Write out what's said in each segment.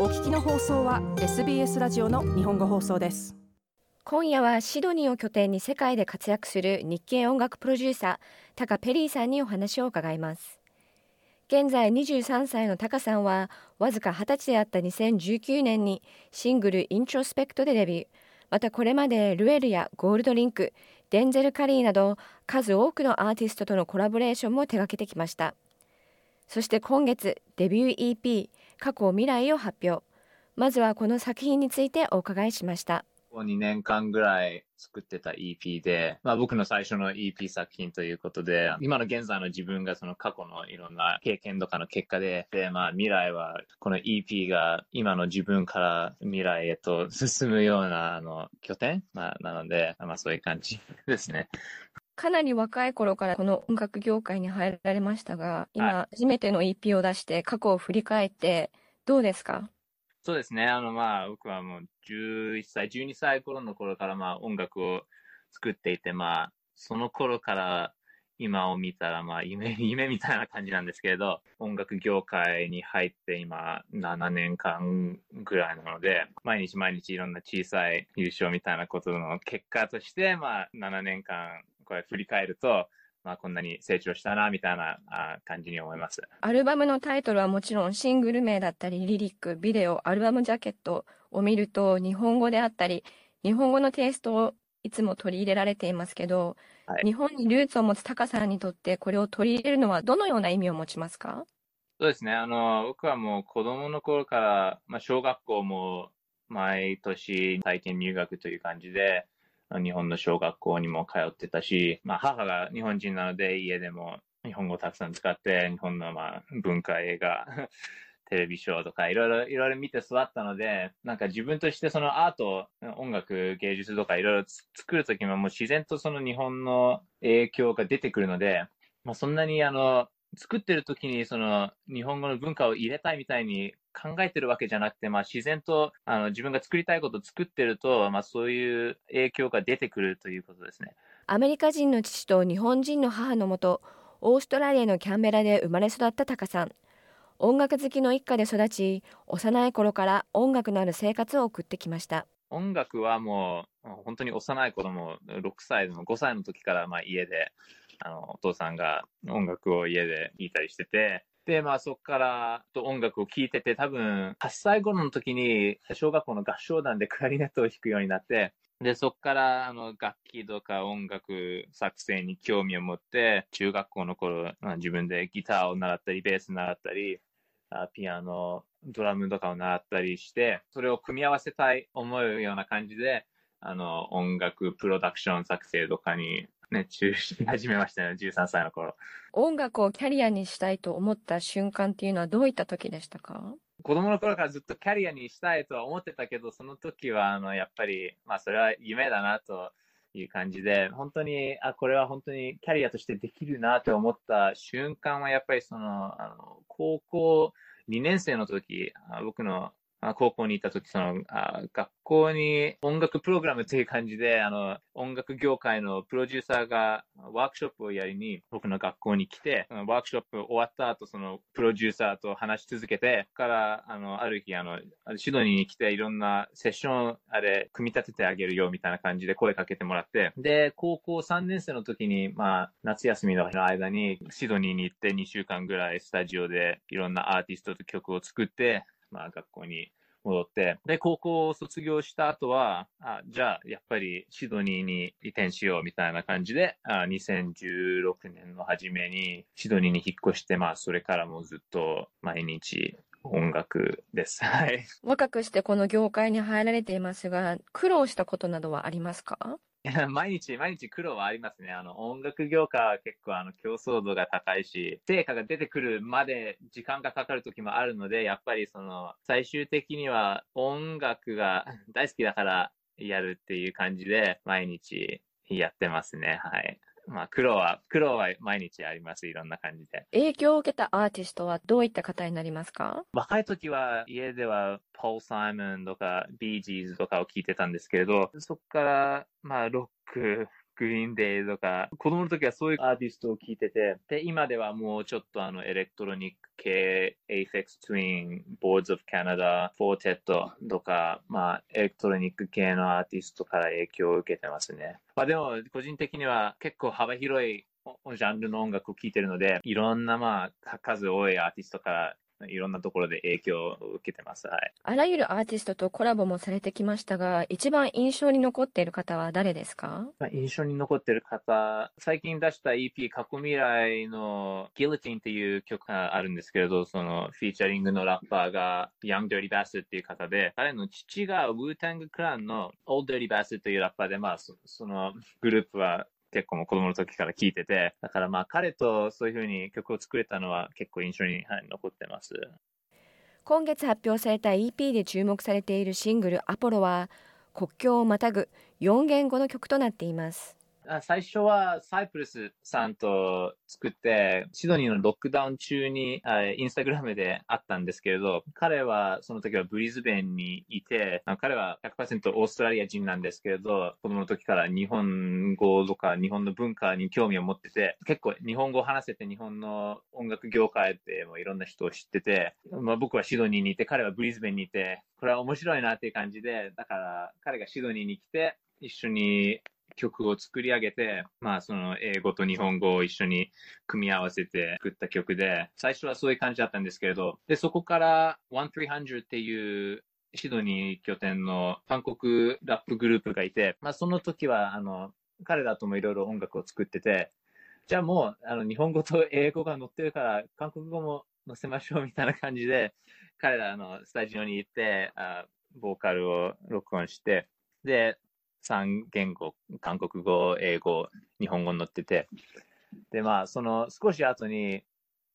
お聞きの放送は SBS ラジオの日本語放送です。今夜はシドニーを拠点に世界で活躍する日系音楽プロデューサータカ・ペリーさんにお話を伺います。現在23歳のタカさんはわずか20歳であった2019年にシングル「イントロスペクト」でデビュー。またこれまでルエルやゴールドリンクデンゼル・カリーなど数多くのアーティストとのコラボレーションも手掛けてきました。そして今月デビュー EP 過去未来を発表。まずはこの作品についてお伺いしました。2年間ぐらい作ってた EP で、まあ、僕の最初の EP 作品ということで、今の現在の自分がその過去のいろんな経験とかの結果で、で、まあ未来はこの EP が今の自分から未来へと進むようなあの拠点、まあ、なので、まあそういう感じですね。かなり若い頃からこの音楽業界に入られましたが、今初めての EP を出して過去を振り返ってどうですか？そうですね。あの、まあ、僕はもう11歳、12歳頃の頃からまあ音楽を作っていて、まあ、その頃から今を見たら、まあ、夢、夢みたいな感じなんですけれど、音楽業界に入って今、7年間ぐらいなので、毎日毎日いろんな小さい優勝みたいなことの結果として、まあ、7年間これ振り返ると、まあ、こんなに成長したな、みたいな感じに思います。アルバムのタイトルはもちろんシングル名だったり、リリック、ビデオ、アルバムジャケットを見ると、日本語であったり、日本語のテイストをいつも取り入れられていますけど、はい、日本にルーツを持つタカさんにとって、これを取り入れるのはどのような意味を持ちますか？そうですね。あの、僕はもう子供の頃から、まあ、小学校も毎年体験入学という感じで、日本の小学校にも通ってたし、まあ、母が日本人なので家でも日本語をたくさん使って、日本のまあ文化、映画、テレビショーとかいろいろいろいろ見て育ったので、なんか自分としてそのアート、音楽、芸術とかいろいろ作るときももう自然とその日本の影響が出てくるので、まあ、そんなにあの作ってる時にその日本語の文化を入れたいみたいに考えてるわけじゃなくて、まあ、自然とあの自分が作りたいことを作ってると、まあ、そういう影響が出てくるということですね。アメリカ人の父と日本人の母のもと、オーストラリアのキャンベラで生まれ育ったタカさん。音楽好きの一家で育ち、幼い頃から音楽のある生活を送ってきました。音楽はもう、本当に幼い子供、6歳の5歳の時からまあ家であの、お父さんが音楽を家で弾いたりしてて、で、まあそこから音楽を聴いてて、多分8歳頃の時に小学校の合唱団でクラリネットを弾くようになって、で、そこからあの楽器とか音楽作成に興味を持って、中学校の頃、まあ、自分でギターを習ったり、ベース習ったり、ピアノ、ドラムとかを習ったりして、それを組み合わせたい思うような感じで、あの、音楽プロダクション作成とかに熱中し 始めましたね、13歳の頃。音楽をキャリアにしたいと思った瞬間っていうのはどういった時でしたか？子供の頃からずっとキャリアにしたいとは思ってたけど、その時は、あの、やっぱり、まあ、それは夢だなという感じで、本当に、あ、これは本当にキャリアとしてできるなと思った瞬間は、やっぱりその、あの、高校2年生の時、僕の高校に行った時、その、あ学校に音楽プログラムっていう感じで、あの、音楽業界のプロデューサーがワークショップをやりに僕の学校に来て、ワークショップ終わった後、そのプロデューサーと話し続けて、から、あの、ある日、あの、シドニーに来ていろんなセッション、あれ、組み立ててあげるよみたいな感じで声かけてもらって、で、高校3年生の時に、まあ、夏休みの間にシドニーに行って2週間ぐらいスタジオでいろんなアーティストと曲を作って、まあ、学校に戻って、で、高校を卒業した後は、あじゃあ、やっぱりシドニーに移転しようみたいな感じで、あ2016年の初めにシドニーに引っ越して、まあ、それからもずっと毎日音楽です。はい。若くしてこの業界に入られていますが、苦労したことなどはありますか？毎日、毎日苦労はありますね。あの、音楽業界は結構あの、競争度が高いし、成果が出てくるまで時間がかかる時もあるので、やっぱりその、最終的には音楽が 大好きだからやるっていう感じで、毎日やってますね。はい。まあ、苦労は、苦労は毎日あります。いろんな感じで。影響を受けたアーティストはどういった方になりますか？若い時は家ではポール・サイモンとかビージーズとかを聞いてたんですけれど、そこから、まあ、ロックグリーンデイとか、子供の時はそういうアーティストを聴いてて、で、今ではもうちょっとあの、エレクトロニック系、Aphex Twin、Boards of Canada、フォーテッドとか、まあ、エレクトロニック系のアーティストから影響を受けてますね。まあでも、個人的には結構幅広いジャンルの音楽を聴いてるので、いろんなまあ、数多いアーティストからいろんなところで影響を受けてます。はい。あらゆるアーティストとコラボもされてきましたが、一番印象に残っている方は誰ですか？印象に残っている方、最近出した EP 過去未来の Guillotine っていう曲があるんですけれど、そのフィーチャリングのラッパーが Young Dirty Bass っていう方で、彼の父が Wu-Tang Clan の Old Dirty Bass というラッパーで、まあそ、そのグループは結構もう子供の時から聴いてて、だからまあ彼とそういうふうに曲を作れたのは結構印象に、はい、残ってます。今月発表された EP で注目されているシングル「アポロ」は国境をまたぐ4言語の曲となっています。最初はサイプレスさんと作って、シドニーのロックダウン中にインスタグラムで会ったんですけれど、彼はその時はブリズベンにいて、彼は100%オーストラリア人なんですけれど、子供の時から日本語とか日本の文化に興味を持ってて、結構日本語を話せて日本の音楽業界でもいろんな人を知ってて、まあ、僕はシドニーにいて、彼はブリズベンにいて、これは面白いなっていう感じで、だから彼がシドニーに来て、一緒に曲を作り上げて、まあその英語と日本語を一緒に組み合わせて作った曲で、最初はそういう感じだったんですけれど、で、そこから1300っていうシドニー拠点の韓国ラップグループがいて、まあその時はあの、彼らともいろいろ音楽を作ってて、じゃあもうあの日本語と英語が載ってるから韓国語も載せましょうみたいな感じで、彼らのスタジオに行って、あボーカルを録音して、で、3言語、韓国語、英語、日本語に載ってて、で、まあ、その少し後に、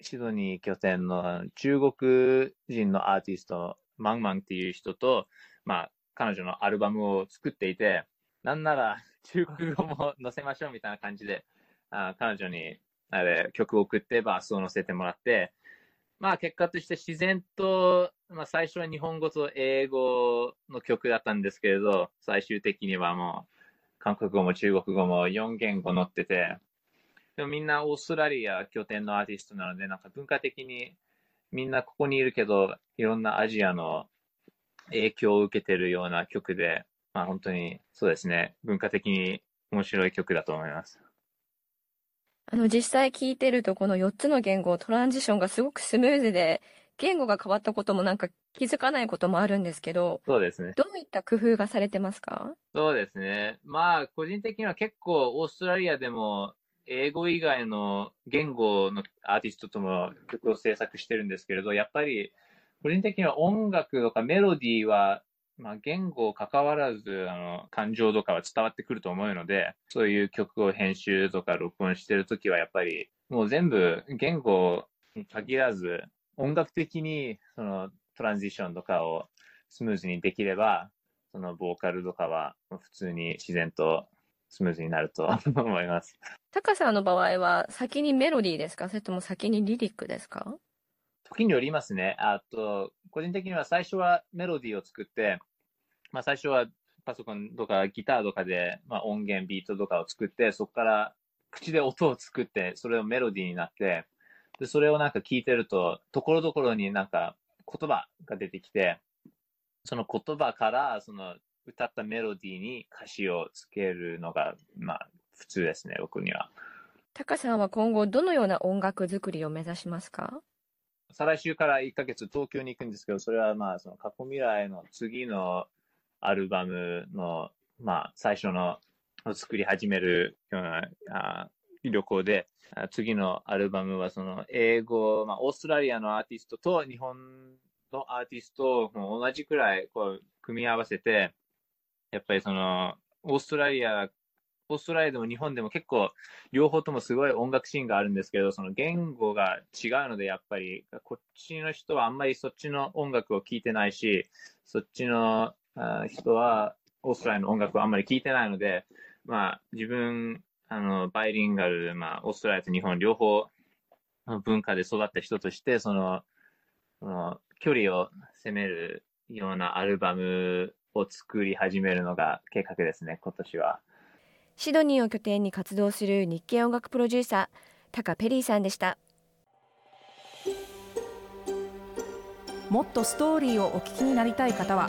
シドニー拠点の中国人のアーティスト、マンマンっていう人と、まあ、彼女のアルバムを作っていて、なんなら 中国語も載せましょうみたいな感じで、あ彼女にあれ曲を送ってバースを載せてもらって、まあ結果として自然と、まあ最初は日本語と英語の曲だったんですけれど、最終的にはもう韓国語も中国語も4言語載ってて、でもみんなオーストラリア拠点のアーティストなので、なんか文化的にみんなここにいるけど、いろんなアジアの影響を受けてるような曲で、まあ本当にそうですね、文化的に面白い曲だと思います。あの、実際聞いてると、この4つの言語、トランジションがすごくスムーズで、言語が変わったこともなんか気づかないこともあるんですけど、そうですね。どういった工夫がされてますか？そうですね。まあ、個人的には結構オーストラリアでも、英語以外の言語のアーティストとも曲を制作してるんですけれど、やっぱり、個人的には音楽とかメロディーはまあ、言語関わらず、あの、感情とかは伝わってくると思うので、そういう曲を編集とか録音してるときは、やっぱり、もう全部言語に限らず、音楽的に、その、トランジションとかをスムーズにできれば、その、ボーカルとかは、普通に自然とスムーズになると 思います。タカさんの場合は、先にメロディーですか？それとも先にリリックですか？時によりますね。あと、個人的には最初はメロディーを作って、まあ最初はパソコンとかギターとかで、まあ、音源、ビートとかを作って、そこから口で音を作って、それをメロディーになって、で、それをなんか聞いてると、ところどころになんか言葉が出てきて、その言葉からその歌ったメロディーに歌詞をつけるのが、まあ普通ですね、僕には。タカさんは今後どのような音楽作りを目指しますか？再来週から1ヶ月東京に行くんですけど、それはまあその過去未来の次のアルバムの、まあ、最初の作り始めるようなあ旅行で、次のアルバムはその英語、まあ、オーストラリアのアーティストと日本のアーティストを同じくらいこう組み合わせて、やっぱりその、オーストラリア、オーストラリアでも日本でも結構両方ともすごい音楽シーンがあるんですけど、その言語が違うので、やっぱりこっちの人はあんまりそっちの音楽を聴いてないし、そっちのあ人はオーストラリアの音楽をあんまり聴いてないので、まあ、自分あのバイリンガル、まあ、オーストラリアと日本両方の文化で育った人としてそのその距離を攻めるようなアルバムを作り始めるのが計画ですね今年は。シドニーを拠点に活動する日系音楽プロデューサータカ・ペリーさんでした。もっとストーリーをお聞きになりたい方は